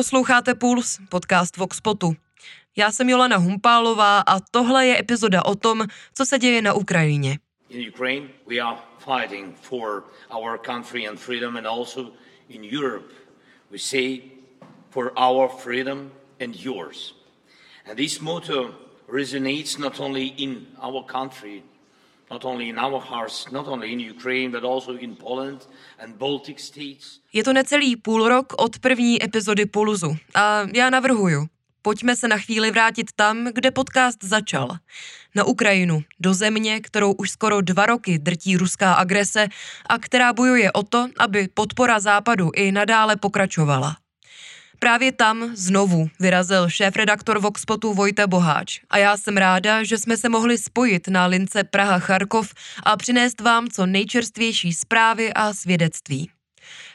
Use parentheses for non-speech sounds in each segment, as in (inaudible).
Posloucháte Puls, podcast Voxpotu. Já jsem Jolana Humpálová a tohle je epizoda o tom, co se děje na Ukrajině. In Ukraine we are fighting for our country and freedom and also in Europe we say for our freedom and yours. And this motto resonates not only in our country Je to necelý půl rok od první epizody Pulzu a já navrhuju, pojďme se na chvíli vrátit tam, kde podcast začal. Na Ukrajinu, do země, kterou už skoro dva roky drtí ruská agrese a která bojuje o to, aby podpora západu i nadále pokračovala. Právě tam znovu vyrazil šéf-redaktor Voxpotu Vojta Boháč a já jsem ráda, že jsme se mohli spojit na lince Praha-Charkov a přinést vám co nejčerstvější zprávy a svědectví.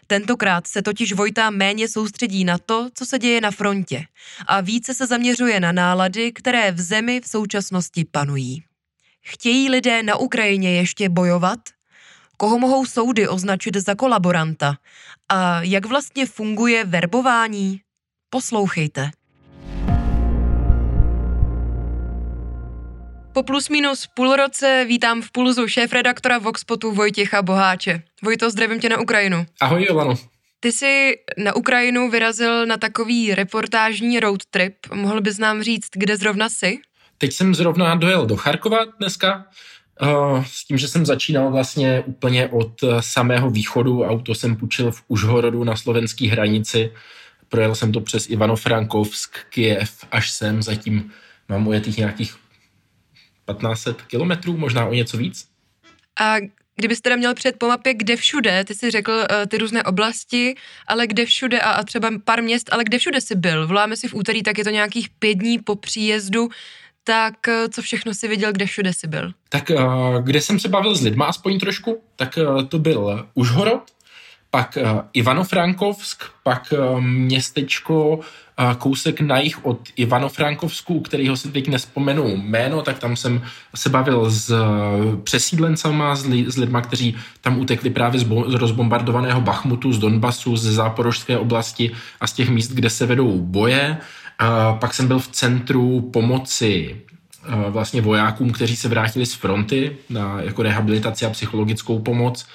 Tentokrát se totiž Vojta méně soustředí na to, co se děje na frontě a více se zaměřuje na nálady, které v zemi v současnosti panují. Chtějí lidé na Ukrajině ještě bojovat? Koho mohou soudy označit za kolaboranta? A jak vlastně funguje verbování? Poslouchejte. Po plus minus půl roce vítám v pulzu šéf-redaktora Voxpotu Vojtěcha Boháče. Vojto, zdravím tě na Ukrajinu. Ahoj, Jolano. Ty jsi na Ukrajinu vyrazil na takový reportážní road trip. Mohl bys nám říct, kde zrovna jsi? Teď jsem zrovna dojel do Charkova dneska. Uh, s tím, že jsem začínal vlastně úplně od uh, samého východu, auto jsem půjčil v Užhorodu na slovenské hranici, projel jsem to přes Ivano-Frankovsk, Kiev, až sem, zatím mám ujetých nějakých 1500 kilometrů, možná o něco víc. A kdybyste teda měl před po mapě, kde všude, ty jsi řekl uh, ty různé oblasti, ale kde všude a, a třeba pár měst, ale kde všude jsi byl? Voláme si v úterý, tak je to nějakých pět dní po příjezdu tak eh, co všechno si viděl, kde všude jsi byl? Tak eh, kde jsem se bavil s lidma aspoň trošku, tak eh, to byl Užhorod, pak Ivano-Frankovsk, pak městečko kousek na jich od Ivano-Frankovsku, kterýho si teď nespomenu jméno, tak tam jsem se bavil s přesídlencama, s, li, s lidma, kteří tam utekli právě z, z rozbombardovaného Bachmutu, z Donbasu, z záporožské oblasti a z těch míst, kde se vedou boje. A pak jsem byl v centru pomoci vlastně vojákům, kteří se vrátili z fronty na jako rehabilitaci a psychologickou pomoc.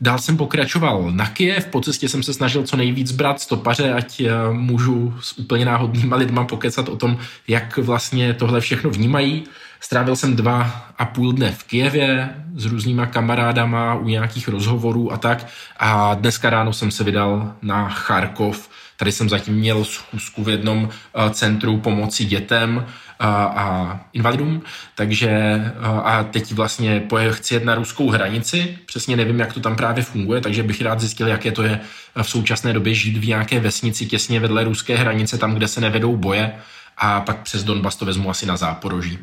Dál jsem pokračoval na Kiev, po cestě jsem se snažil co nejvíc brát stopaře, ať můžu s úplně náhodnýma lidma pokecat o tom, jak vlastně tohle všechno vnímají. Strávil jsem dva a půl dne v Kijevě s různýma kamarádama u nějakých rozhovorů a tak. A dneska ráno jsem se vydal na Charkov, Tady jsem zatím měl schůzku v jednom eh, centru pomoci dětem a, eh, a invalidům, takže eh, a teď vlastně chci jet na ruskou hranici, přesně nevím, jak to tam právě funguje, takže bych rád zjistil, jaké to je v současné době žít v nějaké vesnici těsně vedle ruské hranice, tam, kde se nevedou boje a pak přes Donbass to vezmu asi na záporoží.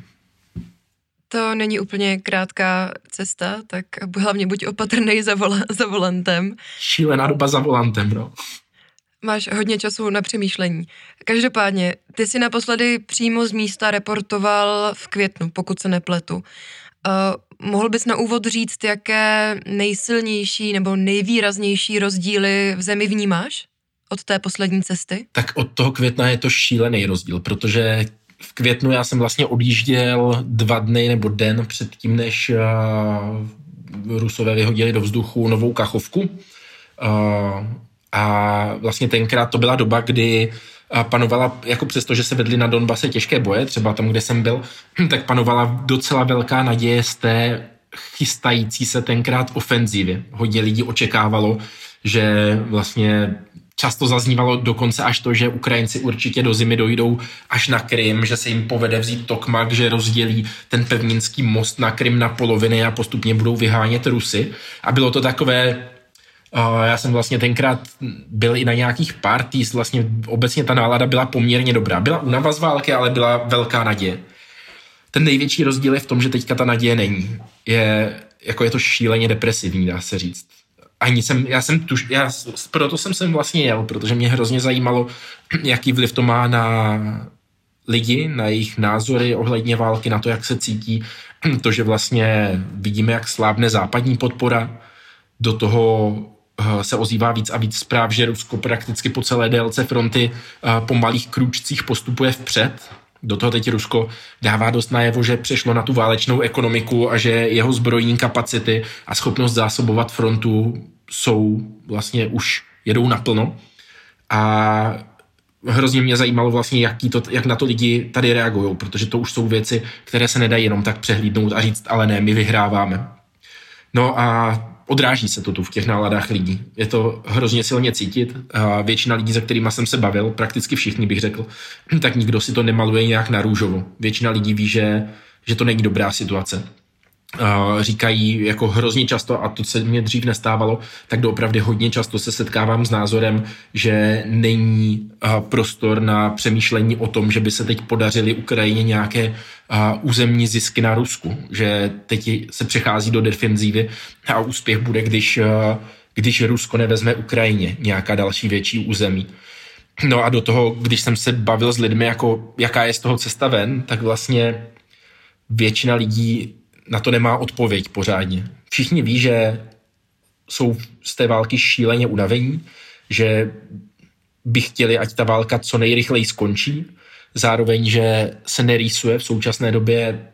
To není úplně krátká cesta, tak hlavně buď opatrný za, vola, za volantem. Šílená doba za volantem, no máš hodně času na přemýšlení. Každopádně, ty si naposledy přímo z místa reportoval v květnu, pokud se nepletu. Uh, mohl bys na úvod říct, jaké nejsilnější nebo nejvýraznější rozdíly v zemi vnímáš od té poslední cesty? Tak od toho května je to šílený rozdíl, protože v květnu já jsem vlastně odjížděl dva dny nebo den před tím, než uh, Rusové vyhodili do vzduchu novou kachovku. Uh, a vlastně tenkrát to byla doba, kdy panovala, jako přesto, že se vedly na Donbase těžké boje, třeba tam, kde jsem byl, (clears throat) tak panovala docela velká naděje z té chystající se tenkrát ofenzívy. Hodně lidí očekávalo, že vlastně často zaznívalo dokonce až to, že Ukrajinci určitě do zimy dojdou až na Krym, že se jim povede vzít Tokmak, že rozdělí ten pevninský most na Krym na poloviny a postupně budou vyhánět Rusy. A bylo to takové já jsem vlastně tenkrát byl i na nějakých partích, vlastně obecně ta nálada byla poměrně dobrá. Byla únava z války, ale byla velká naděje. Ten největší rozdíl je v tom, že teďka ta naděje není. Je, jako je to šíleně depresivní, dá se říct. Ani jsem, já jsem tuž, já, proto jsem sem vlastně jel, protože mě hrozně zajímalo, (clears throat) jaký vliv to má na lidi, na jejich názory ohledně války, na to, jak se cítí, (clears throat) to, že vlastně vidíme, jak slábne západní podpora, do toho eh, se ozývá víc a víc zpráv, že Rusko prakticky po celé délce fronty eh, po malých krůčcích postupuje vpřed. Do toho teď Rusko dává dost najevo, že přešlo na tu válečnou ekonomiku a že jeho zbrojní kapacity a schopnost zásobovat frontu jsou vlastně už jedou naplno. A hrozně mě zajímalo vlastně, jaký to, jak na to lidi tady reagují, protože to už jsou věci, které se nedají jenom tak přehlídnout a říct, ale ne, my vyhráváme. No a odráží se to tu v těch náladách lidí. Je to hrozně silně cítit. A většina lidí, se kterými jsem se bavil, prakticky všichni bych řekl, (clears throat) tak nikdo si to nemaluje nějak na růžovo. Většina lidí ví, že, že to není dobrá situace říkají jako hrozně často, a to se mě dřív nestávalo, tak doopravdy hodně často se setkávám s názorem, že není prostor na přemýšlení o tom, že by se teď podařili Ukrajině nějaké územní zisky na Rusku, že teď se přechází do defenzívy a úspěch bude, když, když Rusko nevezme Ukrajině nějaká další větší území. No a do toho, když jsem se bavil s lidmi, jako jaká je z toho cesta ven, tak vlastně většina lidí na to nemá odpověď pořádně. Všichni ví, že jsou z té války šíleně unavení, že by chtěli, ať ta válka co nejrychleji skončí, zároveň, že se nerýsuje v současné době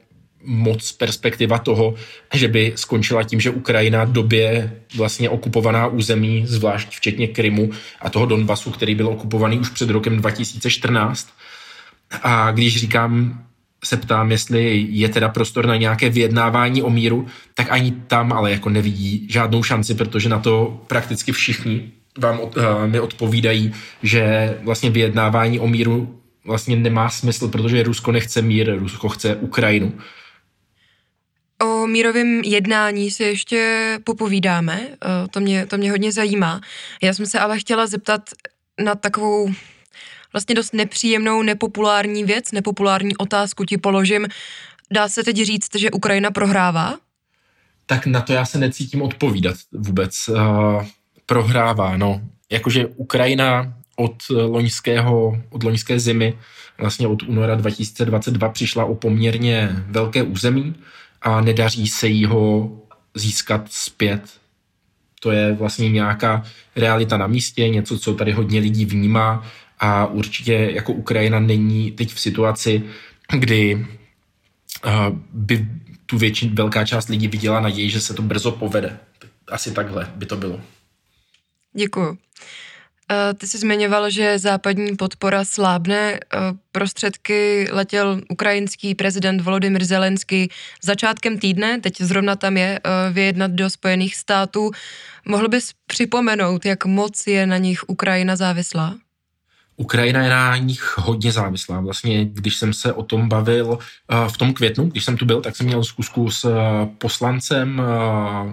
moc perspektiva toho, že by skončila tím, že Ukrajina době vlastně okupovaná území, zvlášť včetně Krymu a toho Donbasu, který byl okupovaný už před rokem 2014. A když říkám se ptám, jestli je teda prostor na nějaké vyjednávání o míru, tak ani tam ale jako nevidí žádnou šanci, protože na to prakticky všichni vám od, uh, mi odpovídají, že vlastně vyjednávání o míru vlastně nemá smysl, protože Rusko nechce mír, Rusko chce Ukrajinu. O mírovém jednání si ještě popovídáme, eh, to mě, to mě hodně zajímá. Já jsem se ale chtěla zeptat na takovou vlastně dost nepříjemnou, nepopulární věc, nepopulární otázku ti položím. Dá se teď říct, že Ukrajina prohrává? Tak na to já se necítím odpovídat vůbec. Uh, prohrává, no. Jakože Ukrajina od loňského, od loňské zimy, vlastně od února 2022 přišla o poměrně velké území a nedaří se jí ho získat zpět. To je vlastně nějaká realita na místě, něco, co tady hodně lidí vnímá a určitě jako Ukrajina není teď v situaci, kdy uh, by tu většin, velká část lidí viděla naději, že se to brzo povede. Asi takhle by to bylo. Děkuju. Eh, ty jsi zmiňoval, že západní podpora slábne. Eh, prostředky letěl ukrajinský prezident Volodymyr Zelensky začátkem týdne, teď zrovna tam je vyjednat do Spojených států. Mohl bys připomenout, jak moc je na nich Ukrajina závislá? Ukrajina je na nich hodně závislá. Vlastně, když jsem se o tom bavil uh, v tom květnu, když jsem tu byl, tak jsem měl zkusku s uh, poslancem uh,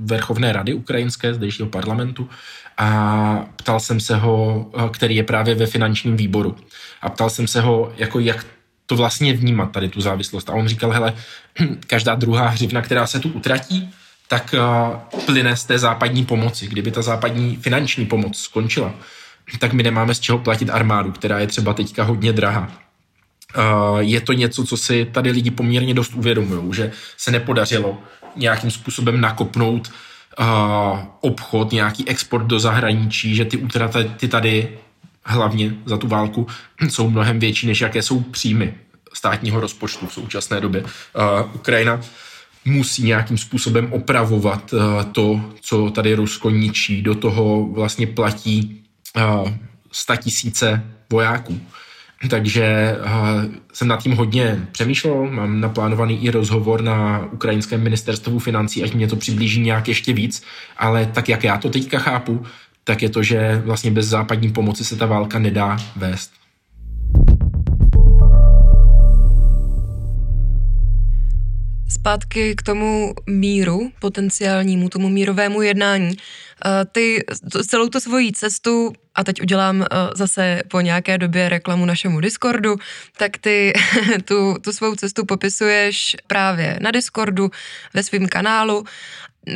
Verchovné rady ukrajinské, zdejšího parlamentu, a ptal jsem se ho, který je právě ve finančním výboru. A ptal jsem se ho, jako jak to vlastně vnímat, tady tu závislost. A on říkal, hele, (clears throat) každá druhá hřivna, která se tu utratí, tak plyne z té západní pomoci. Kdyby ta západní finanční pomoc skončila, tak my nemáme z čeho platit armádu, která je třeba teďka hodně drahá. Je to něco, co si tady lidi poměrně dost uvědomují, že se nepodařilo nějakým způsobem nakopnout obchod, nějaký export do zahraničí, že ty útraty ty tady hlavně za tu válku (clears throat) jsou mnohem větší, než jaké jsou příjmy státního rozpočtu v současné době. Ukrajina musí nějakým způsobem opravovat to, co tady Rusko ničí. Do toho vlastně platí sta tisíce vojáků. Takže jsem nad tím hodně přemýšlel, mám naplánovaný i rozhovor na ukrajinském ministerstvu financí, ať mě to přiblíží nějak ještě víc, ale tak jak já to teďka chápu, tak je to, že vlastně bez západní pomoci se ta válka nedá vést. Zpátky k tomu míru, potenciálnímu, tomu mírovému jednání. Eh, ty celou tu svoji cestu, a teď udělám eh, zase po nějaké době reklamu našemu Discordu, tak ty (laughs) tu, tu svou cestu popisuješ právě na Discordu, ve svém kanálu.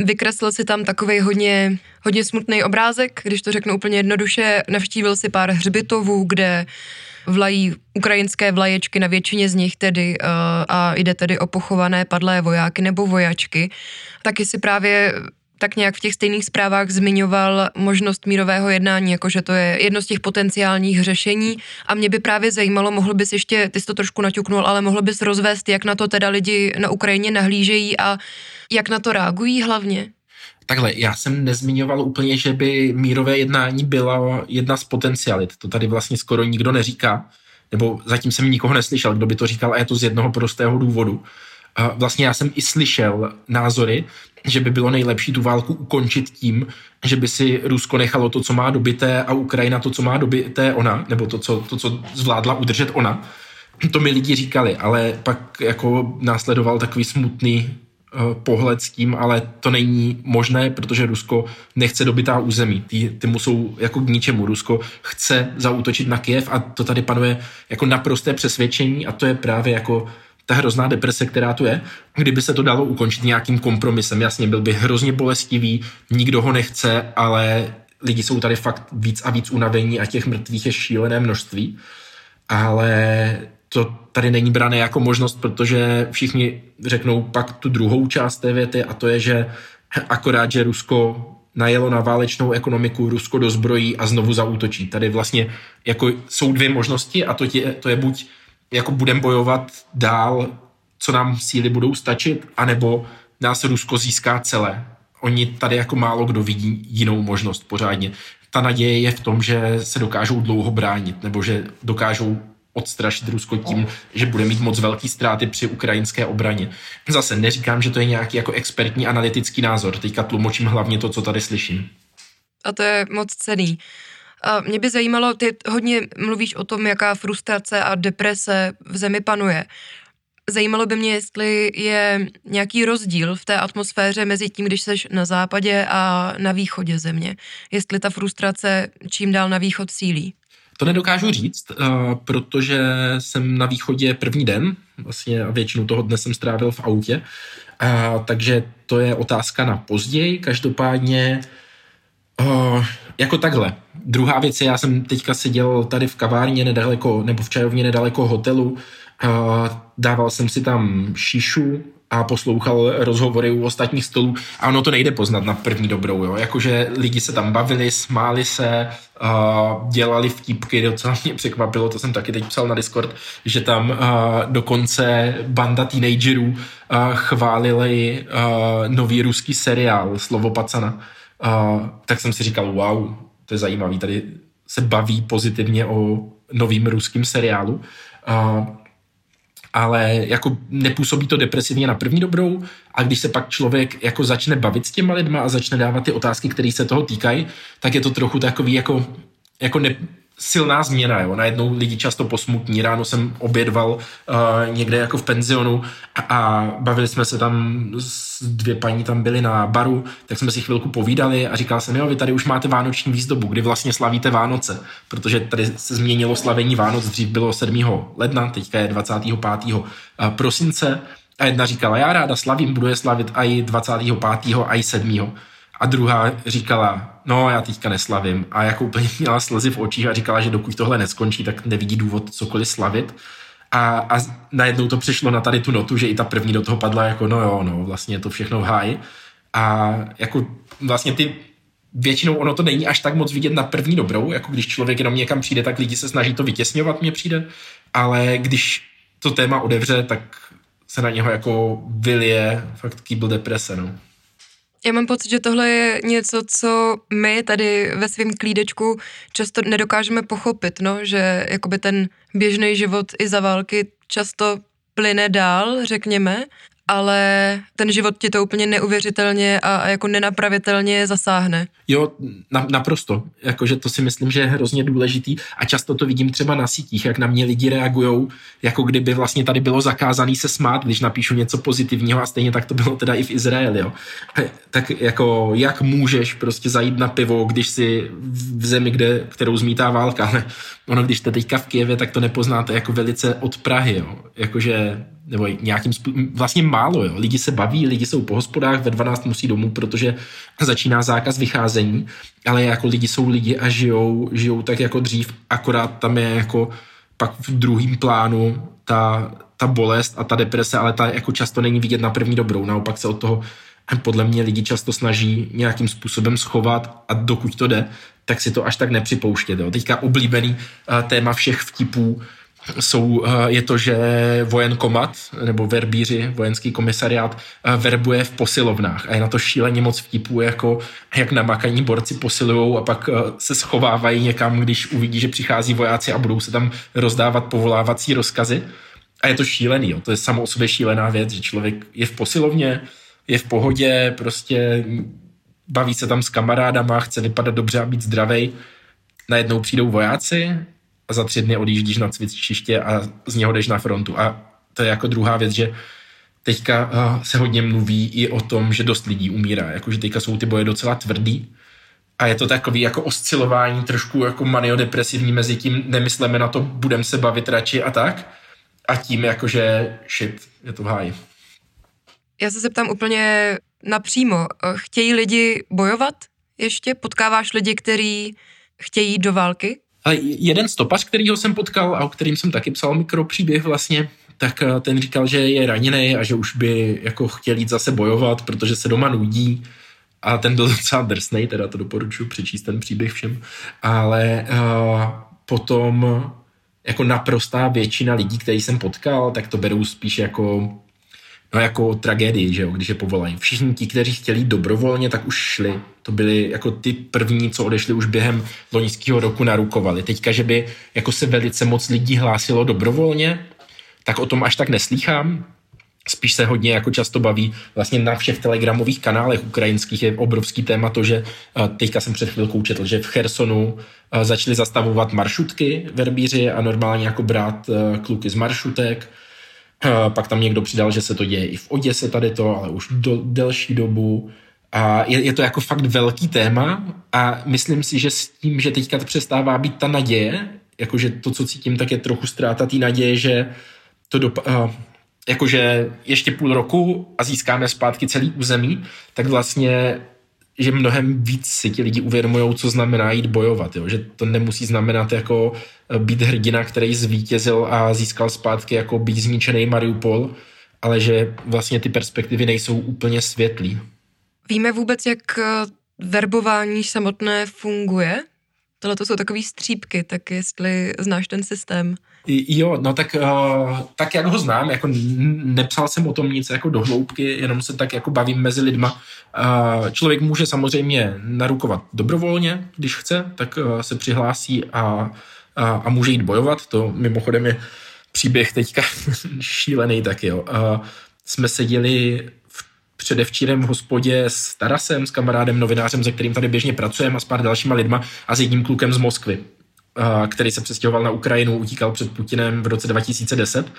Vykreslil si tam takový hodně, hodně smutný obrázek, když to řeknu úplně jednoduše. Navštívil si pár hřbitovů, kde vlají ukrajinské vlaječky na většině z nich tedy uh, a jde tedy o pochované padlé vojáky nebo vojačky. Taky si právě tak nějak v těch stejných zprávách zmiňoval možnost mírového jednání, jakože to je jedno z těch potenciálních řešení a mě by právě zajímalo, mohl bys ještě, ty jsi to trošku naťuknul, ale mohl bys rozvést, jak na to teda lidi na Ukrajině nahlížejí a jak na to reagují hlavně? Takhle, já jsem nezmiňoval úplně, že by mírové jednání byla jedna z potencialit. To tady vlastně skoro nikdo neříká, nebo zatím jsem nikoho neslyšel, kdo by to říkal a je to z jednoho prostého důvodu. Vlastně já jsem i slyšel názory, že by bylo nejlepší tu válku ukončit tím, že by si Rusko nechalo to, co má dobité a Ukrajina to, co má dobité ona, nebo to, co, to, co zvládla udržet ona. To mi lidi říkali, ale pak jako následoval takový smutný pohled s tím, ale to není možné, protože Rusko nechce dobytá území. Ty, ty mu jsou jako k ničemu. Rusko chce zautočit na Kiev a to tady panuje jako naprosté přesvědčení a to je právě jako ta hrozná deprese, která tu je, kdyby se to dalo ukončit nějakým kompromisem. Jasně, byl by hrozně bolestivý, nikdo ho nechce, ale lidi jsou tady fakt víc a víc unavení a těch mrtvých je šílené množství. Ale to tady není brané jako možnost, protože všichni řeknou pak tu druhou část té věty a to je, že akorát, že Rusko najelo na válečnou ekonomiku, Rusko dozbrojí a znovu zaútočí. Tady vlastně jako jsou dvě možnosti a to, tě, to je buď jako budeme bojovat dál, co nám síly budou stačit, anebo nás Rusko získá celé. Oni tady jako málo kdo vidí jinou možnost pořádně. Ta naděje je v tom, že se dokážou dlouho bránit, nebo že dokážou odstrašit Rusko tím, že bude mít moc velký ztráty při ukrajinské obraně. Zase neříkám, že to je nějaký jako expertní analytický názor, teďka tlumočím hlavně to, co tady slyším. A to je moc cený. A mě by zajímalo, ty hodně mluvíš o tom, jaká frustrace a deprese v zemi panuje. Zajímalo by mě, jestli je nějaký rozdíl v té atmosféře mezi tím, když seš na západě a na východě země. Jestli ta frustrace čím dál na východ sílí. To nedokážu říct, eh, protože jsem na východě první den, vlastně většinu toho dne jsem strávil v autě, takže to je otázka na později. Každopádně Uh, jako takhle. Druhá věc je, já jsem teďka seděl tady v kavárně nedaleko, nebo v čajovně nedaleko hotelu, dával jsem si tam šišu a poslouchal rozhovory u ostatních stolů a ono to nejde poznat na první dobrou, jo. Jakože lidi se tam bavili, smáli se, uh, dělali vtipky, docela mě překvapilo, to jsem taky teď psal na Discord, že tam uh, dokonce banda teenagerů chválili nový ruský seriál Slovo pacana tak jsem si říkal, wow, to je zajímavý, tady se baví pozitivně o novým ruským seriálu. Ale jako nepůsobí to depresivně na první dobrou. A když se pak člověk jako začne bavit s těma lidma a začne dávat ty otázky, které se toho týkají, tak je to trochu takový jako, jako ne, silná změna, jo. Najednou lidi často posmutní. Ráno jsem obědval uh, někde jako v penzionu a, a bavili jsme se tam, s dvě paní tam byly na baru, tak jsme si chvilku povídali a říkal jsem, jo, vy tady už máte vánoční výzdobu, kdy vlastně slavíte Vánoce, protože tady se změnilo slavení Vánoc, dřív bylo 7. ledna, teďka je 25. Eh, prosince a jedna říkala, já ráda slavím, budu je slavit i 25. i 7 a druhá říkala, no já teďka neslavím. A jako úplně měla slzy v očích a říkala, že dokud tohle neskončí, tak nevidí důvod cokoliv slavit. A, a najednou to přišlo na tady tu notu, že i ta první do toho padla jako no jo, no, vlastně je to všechno v háji. A jako vlastně ty většinou ono to není až tak moc vidět na první dobrou, jako když člověk jenom někam přijde, tak lidi se snaží to vytěsňovat, mně přijde, ale když to téma odevře, tak se na něho jako vylije fakt kýbl deprese, no. Já mám pocit, že tohle je něco, co my tady ve svém klídečku často nedokážeme pochopit, no, že jakoby ten běžný život i za války často plyne dál, řekněme, ale ten život ti to úplně neuvěřitelně a, a jako nenapravitelně zasáhne. Jo, na, naprosto. Jakože to si myslím, že je hrozně důležitý a často to vidím třeba na sítích, jak na mě lidi reagují, jako kdyby vlastně tady bylo zakázaný se smát, když napíšu něco pozitivního a stejně tak to bylo teda i v Izraeli, jo. Tak jako jak můžeš prostě zajít na pivo, když si v zemi, kde, kterou zmítá válka, (laughs) ale ono, když jste teďka v Kijevě, tak to nepoznáte jako velice od Prahy, jo. Jakože nebo nějakým způsobem, vlastně málo, jo. Lidi se baví, lidi jsou po hospodách, ve 12 musí domů, protože začíná zákaz vycházení, ale jako lidi jsou lidi a žijou, žijou tak jako dřív, akorát tam je jako pak v druhém plánu ta, ta bolest a ta deprese, ale ta jako často není vidět na první dobrou, naopak se od toho podle mě lidi často snaží nějakým způsobem schovat a dokud to jde, tak si to až tak nepřipouštět. Jo. Teďka oblíbený uh, téma všech vtipů jsou, uh, je to, že vojenkomat nebo verbíři, vojenský komisariát uh, verbuje v posilovnách a je na to šíleně moc vtipů, jako jak namakaní borci posilujou a pak uh, se schovávají někam, když uvidí, že přichází vojáci a budou se tam rozdávat povolávací rozkazy. A je to šílený, jo. to je samo o sobě šílená věc, že člověk je v posilovně, je v pohodě, prostě baví se tam s kamarádama, chce vypadat dobře a být zdravej. Najednou přijdou vojáci a za tři dny odjíždíš na cvičiště a z něho jdeš na frontu. A to je jako druhá věc, že teďka uh, se hodně mluví i o tom, že dost lidí umírá, jakože teďka jsou ty boje docela tvrdý a je to takový jako oscilování trošku jako maniodepresivní mezi tím, nemyslíme na to, budeme se bavit radši a tak a tím jakože shit, je to v háji. Já se zeptám úplně napřímo. Chtějí lidi bojovat ještě? Potkáváš lidi, kteří chtějí do války? A jeden stopař, kterýho jsem potkal a o kterým jsem taky psal mikropříběh vlastně, tak eh, ten říkal, že je raněný a že už by jako chtěl jít zase bojovat, protože se doma nudí. A ten byl (laughs) docela drsnej, teda to doporučuji přečíst ten příběh všem. Ale uh, potom jako naprostá většina lidí, který jsem potkal, tak to berou spíš jako no jako tragédii, že jo, když je povolají. Všichni ti, kteří chtěli dobrovolně, tak už šli. To byli jako ty první, co odešli už během loňského roku narukovali. Teďka, že by jako se velice moc lidí hlásilo dobrovolně, tak o tom až tak neslýchám. Spíš se hodně jako často baví vlastně na všech telegramových kanálech ukrajinských je obrovský téma to, že teďka jsem před chvilkou četl, že v Chersonu začali zastavovat maršutky verbíři a normálně jako brát kluky z maršutek pak tam někdo přidal, že se to děje i v Oděse tady to, ale už do delší dobu. A je, je to jako fakt velký téma a myslím si, že s tím, že teďka to přestává být ta naděje, jakože to, co cítím, tak je trochu ztráta té naděje, že to do, uh, jakože ještě půl roku a získáme zpátky celý území, tak vlastně že mnohem víc si ti lidi uvědomují, co znamená jít bojovat. Jo? Že to nemusí znamenat jako eh, být hrdina, který zvítězil a získal zpátky jako být zničený Mariupol, ale že vlastně ty perspektivy nejsou úplně světlý. Víme vůbec, jak eh, verbování samotné funguje? Tohle to jsou takové střípky, tak jestli znáš ten systém. Jo, no tak, uh, tak jak ho znám, jako nepsal jsem o tom nic jako do hloubky, jenom se tak jako bavím mezi lidma. Uh, člověk může samozřejmě narukovat dobrovolně, když chce, tak uh, se přihlásí a, a, a může jít bojovat. To mimochodem je příběh teďka (laughs) šílený taky, jo. Uh, jsme seděli předevčírem v hospodě s Tarasem, s kamarádem, novinářem, se kterým tady běžně pracujeme a s pár dalšíma lidma a s jedním klukem z Moskvy, který se přestěhoval na Ukrajinu, utíkal před Putinem v roce 2010.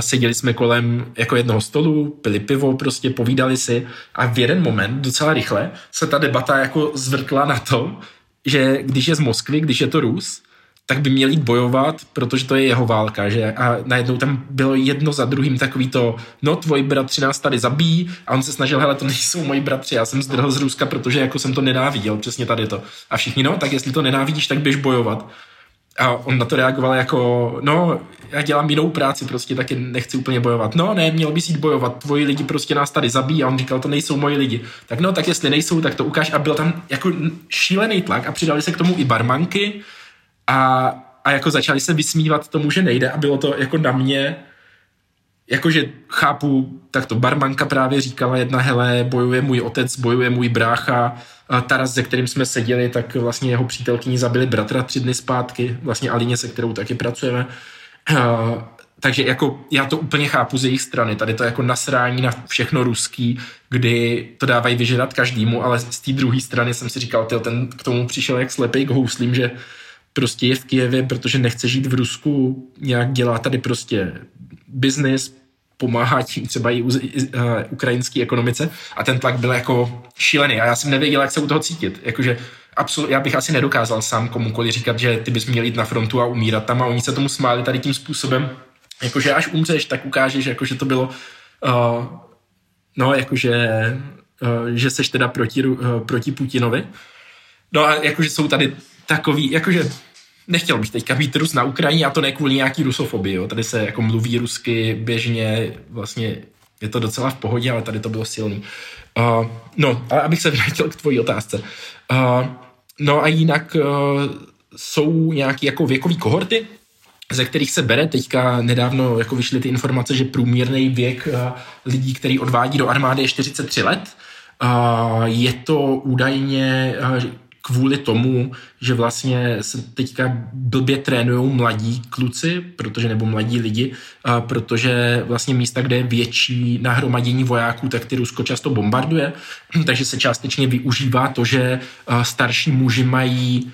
Seděli jsme kolem jako jednoho stolu, pili pivo, prostě povídali si a v jeden moment, docela rychle, se ta debata jako zvrtla na to, že když je z Moskvy, když je to Rus, tak by měl jít bojovat, protože to je jeho válka, že? A najednou tam bylo jedno za druhým takový to, no tvoji bratři nás tady zabíjí a on se snažil, hele, to nejsou moji bratři, já jsem zdrhl z Ruska, protože jako jsem to nenáviděl, přesně tady to. A všichni, no, tak jestli to nenávidíš, tak běž bojovat. A on na to reagoval jako, no, já dělám jinou práci, prostě taky nechci úplně bojovat. No, ne, měl bys jít bojovat, tvoji lidi prostě nás tady zabíjí a on říkal, to nejsou moji lidi. Tak no, tak jestli nejsou, tak to ukáž. A byl tam jako šílený tlak a přidali se k tomu i barmanky, a, a jako začali se vysmívat tomu, že nejde a bylo to jako na mě, jakože chápu, tak to barmanka právě říkala jedna, hele, bojuje můj otec, bojuje můj brácha, Taras, se kterým jsme seděli, tak vlastně jeho přítelkyni zabili bratra tři dny zpátky, vlastně Alině, se kterou taky pracujeme. Takže jako já to úplně chápu z jejich strany, tady to jako nasrání na všechno ruský, kdy to dávají vyžerat každému, ale z té druhé strany jsem si říkal, tyjo, ten k tomu přišel jak slepej k houslím, že prostě je v Kijevě, protože nechce žít v Rusku, nějak dělá tady prostě biznis, pomáhá tím třeba i uh, ukrajinské ekonomice a ten tlak byl jako šílený a já jsem nevěděl, jak se u toho cítit. Jakože absolut, já bych asi nedokázal sám komukoli říkat, že ty bys měl jít na frontu a umírat tam a oni se tomu smáli tady tím způsobem, jakože až umřeš, tak ukážeš, jakože to bylo uh, no, jakože uh, že seš teda proti, uh, proti Putinovi. No a jakože jsou tady takový, jakože nechtěl bych teďka být Rus na Ukrajině a to ne kvůli nějaký rusofobii, jo. Tady se jako mluví rusky běžně, vlastně je to docela v pohodě, ale tady to bylo silný. Uh, no, ale abych se vrátil k tvojí otázce. Uh, no a jinak uh, jsou nějaké jako věkové kohorty, ze kterých se bere. Teďka nedávno jako vyšly ty informace, že průměrný věk uh, lidí, který odvádí do armády je 43 let. Uh, je to údajně uh, kvůli tomu, že vlastně se teďka blbě trénují mladí kluci, protože nebo mladí lidi, a protože vlastně místa, kde je větší nahromadění vojáků, tak ty Rusko často bombarduje, (clears throat) takže se částečně využívá to, že starší muži mají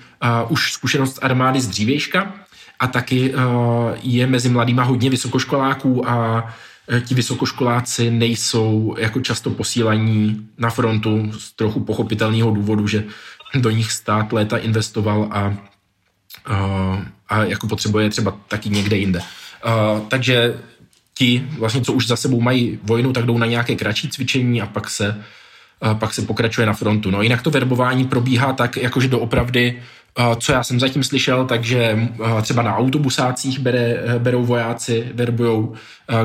už zkušenost armády z dřívějška a taky je mezi mladýma hodně vysokoškoláků a e, ti vysokoškoláci nejsou jako často posílaní na frontu z trochu pochopitelného důvodu, že do nich stát léta investoval a, a, a jako potřebuje třeba taky někde jinde. A, takže ti, vlastně, co už za sebou mají vojnu, tak jdou na nějaké kratší cvičení a pak se, a pak se pokračuje na frontu. No jinak to verbování probíhá tak, jakože doopravdy, co já jsem zatím slyšel, takže třeba na autobusácích bere, berou vojáci, verbujou,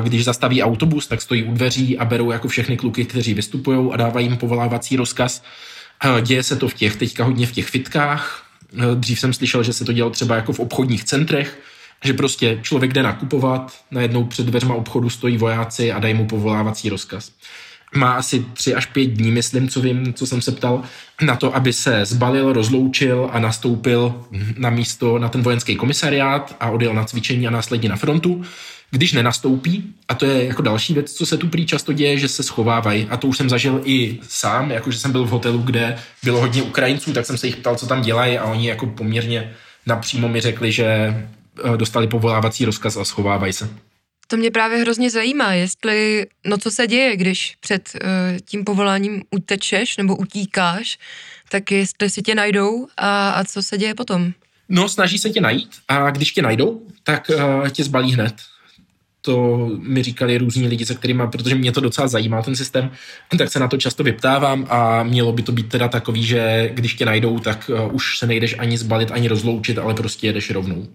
když zastaví autobus, tak stojí u dveří a berou jako všechny kluky, kteří vystupují a dávají jim povolávací rozkaz. Děje se to v těch, teďka hodně v těch fitkách. Dřív jsem slyšel, že se to dělo třeba jako v obchodních centrech, že prostě člověk jde nakupovat, najednou před dveřma obchodu stojí vojáci a dají mu povolávací rozkaz. Má asi tři až pět dní, myslím, co vím, co jsem se ptal, na to, aby se zbalil, rozloučil a nastoupil na místo na ten vojenský komisariát a odjel na cvičení a následně na frontu. Když nenastoupí, a to je jako další věc, co se tu prý často děje, že se schovávají, a to už jsem zažil i sám, jakože jsem byl v hotelu, kde bylo hodně Ukrajinců, tak jsem se jich ptal, co tam dělají a oni jako poměrně napřímo mi řekli, že eh, dostali povolávací rozkaz a schovávají se. To mě právě hrozně zajímá, jestli, no co se děje, když před uh, tím povoláním utečeš nebo utíkáš, tak jestli si tě najdou a, a co se děje potom? No, snaží se tě najít a když tě najdou, tak uh, tě zbalí hned to mi říkali různí lidi, se kterými, protože mě to docela zajímá ten systém, tak se na to často vyptávám a mělo by to být teda takový, že když tě najdou, tak uh, už se nejdeš ani zbalit, ani rozloučit, ale prostě jedeš rovnou.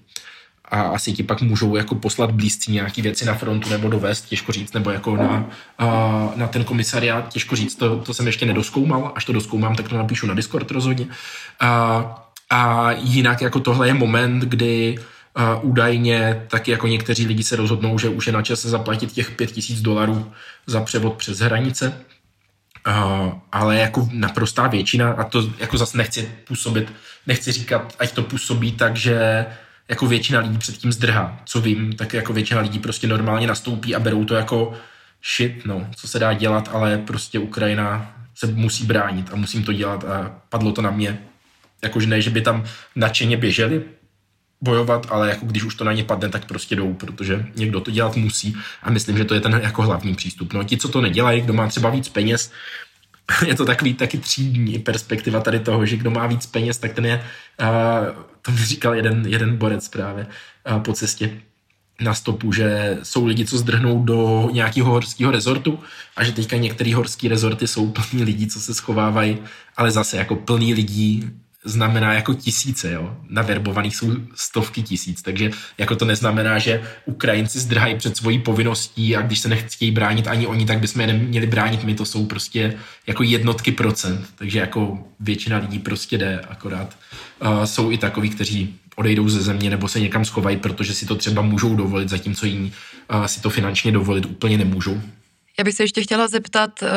A asi ti pak můžou jako poslat blízcí nějaký věci na frontu nebo dovést, těžko říct, nebo jako na, uh, na ten komisariát, těžko říct, to, to jsem ještě nedoskoumal, až to doskoumám, tak to napíšu na Discord rozhodně. Uh, a jinak jako tohle je moment, kdy uh, a údajně taky jako někteří lidi se rozhodnou, že už je na čase zaplatit těch 5000 dolarů za převod přes hranice. Uh, ale jako naprostá většina, a to jako zase nechci působit, nechci říkat, ať to působí tak, že jako většina lidí předtím zdrhá. Co vím, tak jako většina lidí prostě normálně nastoupí a berou to jako shit, no, co se dá dělat, ale prostě Ukrajina se musí bránit a musím to dělat a padlo to na mě. Jakože ne, že by tam nadšeně běželi, bojovat, ale jako když už to na ně padne, tak prostě jdou, protože někdo to dělat musí a myslím, že to je ten jako hlavní přístup. No ti, co to nedělají, kdo má třeba víc peněz, (laughs) je to takový taky třídní perspektiva tady toho, že kdo má víc peněz, tak ten je, uh, to mi říkal jeden, jeden borec právě uh, po cestě na stopu, že jsou lidi, co zdrhnou do nějakého horského rezortu a že teďka některé horské rezorty jsou plní lidí, co se schovávají, ale zase jako plný lidí znamená jako tisíce, jo. Naverbovaných jsou stovky tisíc, takže jako to neznamená, že Ukrajinci zdrhají před svojí povinností a když se nechtějí bránit ani oni, tak bychom je neměli bránit my, to jsou prostě jako jednotky procent, takže jako většina lidí prostě jde, akorát uh, jsou i takový, kteří odejdou ze země nebo se někam schovají, protože si to třeba můžou dovolit, zatímco jiní uh, si to finančně dovolit úplně nemůžou. Já bych se ještě chtěla zeptat, uh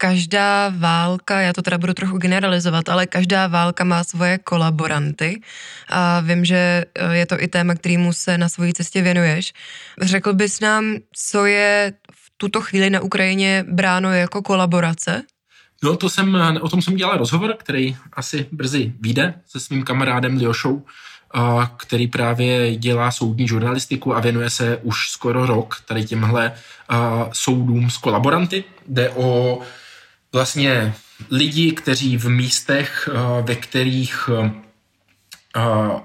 každá válka, já to teda budu trochu generalizovat, ale každá válka má svoje kolaboranty a vím, že eh, je to i téma, kterýmu se na svojí cestě věnuješ. Řekl bys nám, co je v tuto chvíli na Ukrajině bráno jako kolaborace? No to jsem, o tom jsem dělal rozhovor, který asi brzy vyjde se svým kamarádem Liošou, který právě dělá soudní žurnalistiku a věnuje se už skoro rok tady těmhle soudům s kolaboranty. Jde o vlastně lidi, kteří v místech, eh, ve kterých eh, eh,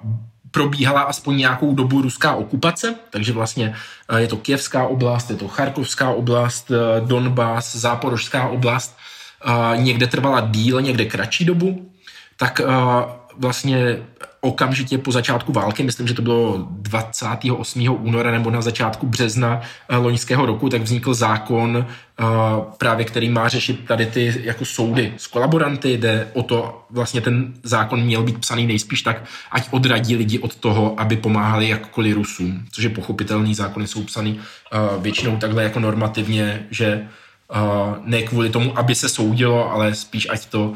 probíhala aspoň nějakou dobu ruská okupace, takže vlastně je to Kievská oblast, je to Charkovská oblast, Donbass, Záporožská oblast, někde trvala díl, někde kratší dobu, tak vlastně okamžitě po začátku války, myslím, že to bylo 28. února nebo na začátku března eh, loňského roku, tak vznikl zákon, eh, právě který má řešit tady ty jako soudy s kolaboranty, jde o to, vlastně ten zákon měl být psaný nejspíš tak, ať odradí lidi od toho, aby pomáhali jakkoliv Rusům, což je pochopitelný, zákony jsou psaný eh, většinou takhle jako normativně, že ne kvůli tomu, aby se soudilo, ale spíš ať to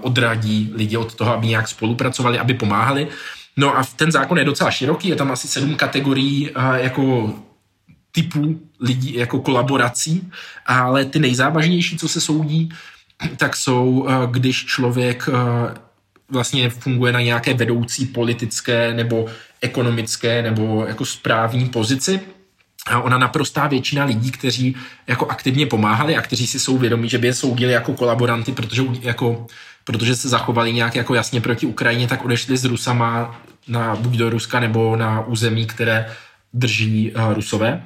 odradí lidi od toho, aby nějak spolupracovali, aby pomáhali. No a ten zákon je docela široký, je tam asi sedm kategorií jako typů lidí, jako kolaborací, ale ty nejzávažnější, co se soudí, tak jsou, když člověk vlastně funguje na nějaké vedoucí politické nebo ekonomické nebo jako správní pozici, a ona naprostá většina lidí, kteří jako aktivně pomáhali a kteří si jsou vědomí, že by je soudili jako kolaboranty, protože, jako, protože se zachovali nějak jako jasně proti Ukrajině, tak odešli s Rusama na, buď do Ruska nebo na území, které drží uh, Rusové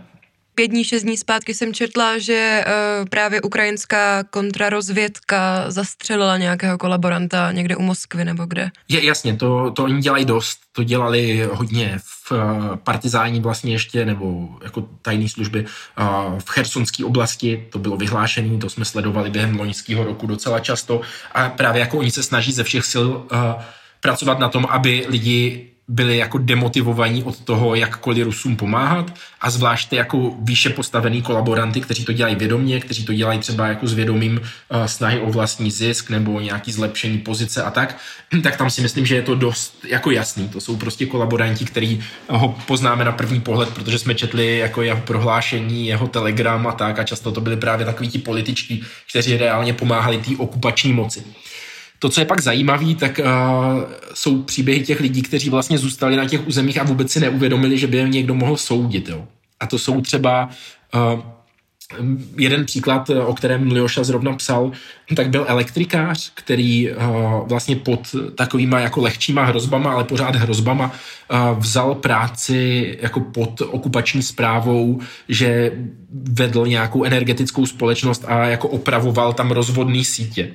pět dní, šest dní zpátky jsem četla, že uh, právě ukrajinská kontrarozvědka zastřelila nějakého kolaboranta někde u Moskvy nebo kde. Je jasně, to, to oni dělají dost. To dělali hodně v uh, partizání vlastně ještě, nebo jako tajné služby uh, v chersonské oblasti. To bylo vyhlášené, to jsme sledovali během loňského roku docela často. A právě jako oni se snaží ze všech sil uh, pracovat na tom, aby lidi byli jako demotivovaní od toho, jakkoliv Rusům pomáhat a zvláště jako výše postavený kolaboranty, kteří to dělají vědomě, kteří to dělají třeba jako s vědomím uh, snahy o vlastní zisk nebo nějaký zlepšení pozice a tak, (clears throat) tak tam si myslím, že je to dost jako jasný. To jsou prostě kolaboranti, který ho poznáme na první pohled, protože jsme četli jako jeho prohlášení, jeho telegram a tak a často to byli právě takoví ti političtí, kteří reálně pomáhali té okupační moci. To, co je pak zajímavé, tak uh, jsou příběhy těch lidí, kteří vlastně zůstali na těch územích a vůbec si neuvědomili, že by je někdo mohl soudit. Jo. A to jsou třeba uh, jeden příklad, o kterém Ljoša zrovna psal, tak byl elektrikář, který uh, vlastně pod takovýma jako lehčíma hrozbama, ale pořád hrozbama, uh, vzal práci jako pod okupační zprávou, že vedl nějakou energetickou společnost a jako opravoval tam rozvodný sítě.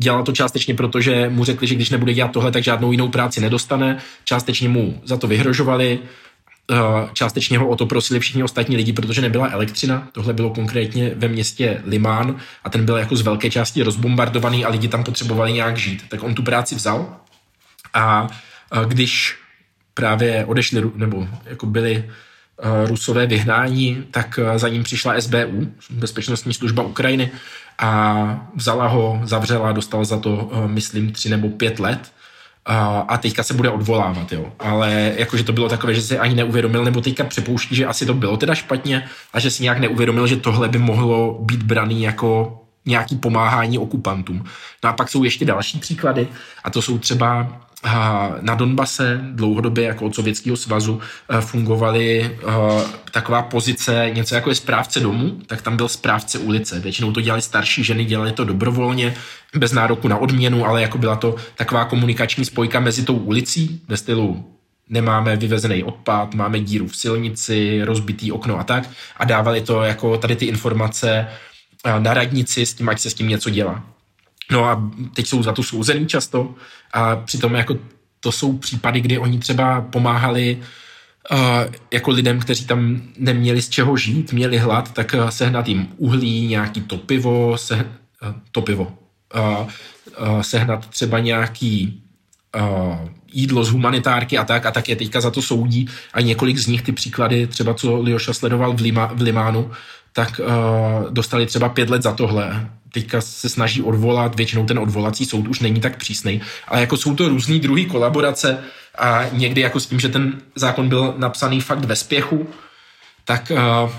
Dělal to částečně proto, že mu řekli, že když nebude dělat tohle, tak žádnou jinou práci nedostane. Částečně mu za to vyhrožovali, eh, částečně ho o to prosili všichni ostatní lidi, protože nebyla elektřina. Tohle bylo konkrétně ve městě Limán a ten byl jako z velké části rozbombardovaný a lidi tam potřebovali nějak žít. Tak on tu práci vzal a eh, když právě odešli, nebo jako byli eh, Rusové vyhnání, tak za ním přišla SBU, Bezpečnostní služba Ukrajiny, a vzala ho, zavřela, dostal za to, eh, myslím, tři nebo pět let a teďka se bude odvolávat, jo. Ale jakože to bylo takové, že si ani neuvědomil, nebo teďka připouští, že asi to bylo teda špatně a že si nějak neuvědomil, že tohle by mohlo být braný jako nějaký pomáhání okupantům. No a pak jsou ještě další příklady a to jsou třeba na Donbase dlouhodobě jako od Sovětského svazu eh, fungovaly eh, taková pozice, něco jako je správce domu, tak tam byl správce ulice. Většinou to dělali starší ženy, dělali to dobrovolně, bez nároku na odměnu, ale jako byla to taková komunikační spojka mezi tou ulicí ve stylu nemáme vyvezený odpad, máme díru v silnici, rozbitý okno a tak a dávali to jako tady ty informace eh, na radnici s tím, ať se s tím něco dělá. No a teď jsou za to souzený často. A přitom jako to jsou případy, kdy oni třeba pomáhali uh, jako lidem, kteří tam neměli z čeho žít, měli hlad, tak uh, sehnat jim uhlí, nějaký topivo, se, uh, topivo, uh, uh, sehnat třeba nějaký uh, jídlo z humanitárky a tak, a tak je teďka za to soudí. A několik z nich ty příklady, třeba co Lioša sledoval v, Lima, v Limánu, tak uh, dostali třeba pět let za tohle teďka se snaží odvolat, většinou ten odvolací soud už není tak přísný, ale jako jsou to různý druhý kolaborace a někdy jako s tím, že ten zákon byl napsaný fakt ve spěchu, tak uh,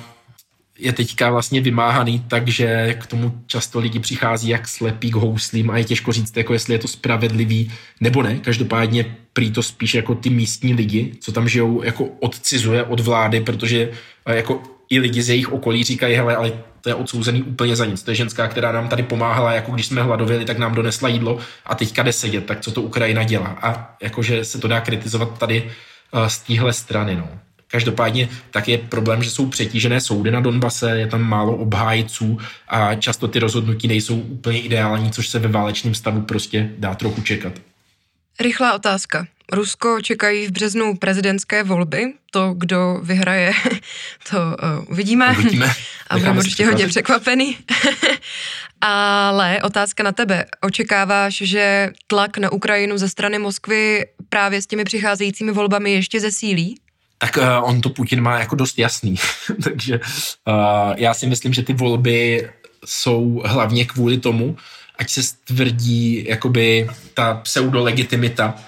je teďka vlastně vymáhaný, takže k tomu často lidi přichází jak slepí k houslím a je těžko říct, jako jestli je to spravedlivý nebo ne. Každopádně prý to spíš jako ty místní lidi, co tam žijou, jako odcizuje od vlády, protože eh, jako i lidi z jejich okolí říkají, hele, ale to je odsouzený úplně za nic. To je ženská, která nám tady pomáhala, jako když jsme hladověli, tak nám donesla jídlo a teďka jde sedět, tak co to Ukrajina dělá. A jakože se to dá kritizovat tady uh, z téhle strany. No. Každopádně tak je problém, že jsou přetížené soudy na Donbase, je tam málo obhájců a často ty rozhodnutí nejsou úplně ideální, což se ve válečném stavu prostě dá trochu čekat. Rychlá otázka. Rusko čekají v březnu prezidentské volby. To, kdo vyhraje, (laughs) to uh, uvidíme. uvidíme. A budeme určitě hodně překvapený. (laughs) Ale otázka na tebe. Očekáváš, že tlak na Ukrajinu ze strany Moskvy právě s těmi přicházejícími volbami ještě zesílí? Tak uh, on to Putin má jako dost jasný. (laughs) Takže uh, já si myslím, že ty volby jsou hlavně kvůli tomu, ať se stvrdí jakoby ta pseudolegitimita uh,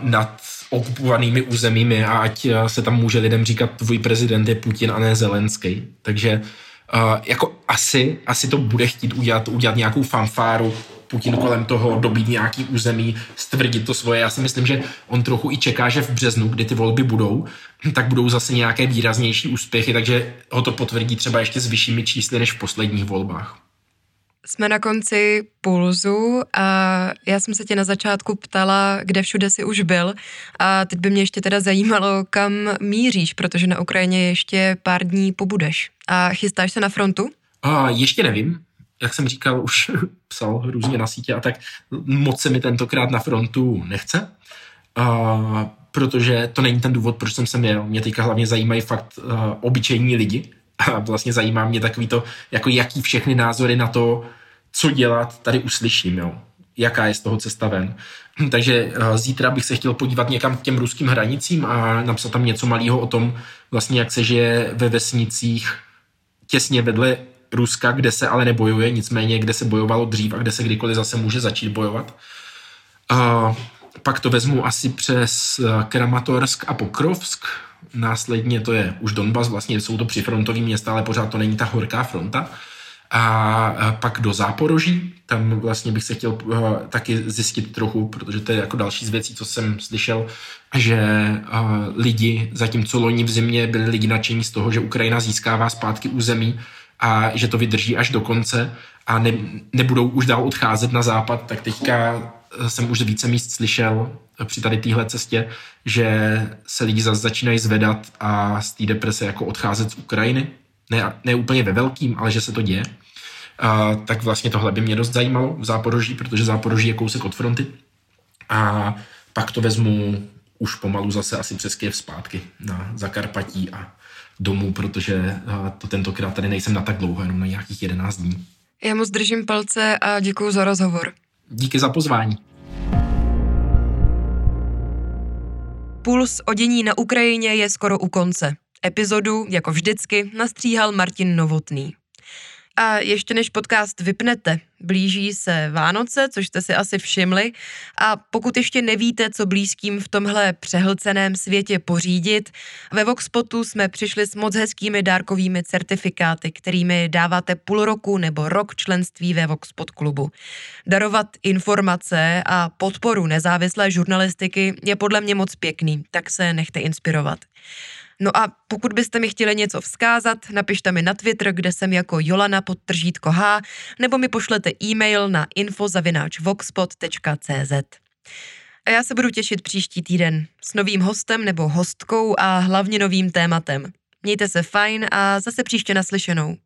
nad okupovanými územími a ať se tam může lidem říkat, tvůj prezident je Putin a ne Zelenský. Takže jako asi, asi to bude chtít udělat, udělat nějakou fanfáru, Putin kolem toho dobít nějaký území, stvrdit to svoje. Já si myslím, že on trochu i čeká, že v březnu, kdy ty volby budou, tak budou zase nějaké výraznější úspěchy, takže ho to potvrdí třeba ještě s vyššími čísly než v posledních volbách. Jsme na konci pulzu a já jsem se tě na začátku ptala, kde všude jsi už byl a teď by mě ještě teda zajímalo, kam míříš, protože na Ukrajině ještě pár dní pobudeš. A chystáš se na frontu? A ještě nevím, jak jsem říkal, už (laughs) psal různě na sítě a tak moc se mi tentokrát na frontu nechce, a, protože to není ten důvod, proč jsem sem jel. Mě teďka hlavně zajímají fakt uh, obyčejní lidi a vlastně zajímá mě takový to, jako jaký všechny názory na to, co dělat, tady uslyším, jo. Jaká je z toho cesta ven. (clears throat) Takže uh, zítra bych se chtěl podívat někam k těm ruským hranicím a napsat tam něco malého o tom, vlastně jak se žije ve vesnicích těsně vedle Ruska, kde se ale nebojuje, nicméně kde se bojovalo dřív a kde se kdykoliv zase může začít bojovat. A pak to vezmu asi přes eh, Kramatorsk a Pokrovsk, následně to je už Donbas, vlastně jsou to přifrontový města, ale pořád to není ta horká fronta. A pak do Záporoží, tam vlastně bych se chtěl uh, taky zjistit trochu, protože to je jako další z věcí, co jsem slyšel, že uh, lidi, zatímco loni v zimě byli lidi nadšení z toho, že Ukrajina získává zpátky území, a že to vydrží až do konce a ne, nebudou už dál odcházet na západ, tak teďka jsem už více míst slyšel při tady téhle cestě, že se lidi zase začínají zvedat a z té deprese jako odcházet z Ukrajiny. Ne, ne úplně ve velkým, ale že se to děje. A, tak vlastně tohle by mě dost zajímalo v Záporoží, protože Záporoží je kousek od fronty. A pak to vezmu už pomalu zase asi přes Kiev zpátky na Zakarpatí a domů, protože to tentokrát tady nejsem na tak dlouho, jenom na nějakých 11 dní. Já moc držím palce a děkuji za rozhovor. Díky za pozvání. Puls o dění na Ukrajině je skoro u konce. Epizodu, jako vždycky, nastříhal Martin Novotný. A ještě než podcast vypnete, blíží se Vánoce, což jste si asi všimli. A pokud ještě nevíte, co blízkým v tomhle přehlceném světě pořídit, ve Voxpotu jsme přišli s moc hezkými dárkovými certifikáty, kterými dáváte půl roku nebo rok členství ve Voxpot klubu. Darovat informace a podporu nezávislé žurnalistiky je podle mě moc pěkný, tak se nechte inspirovat. No a pokud byste mi chtěli něco vzkázat, napište mi na Twitter, kde jsem jako Jolana podtržítko H, nebo mi pošlete e-mail na info.voxpot.cz. A já se budu těšit příští týden s novým hostem nebo hostkou a hlavně novým tématem. Mějte se fajn a zase příště naslyšenou.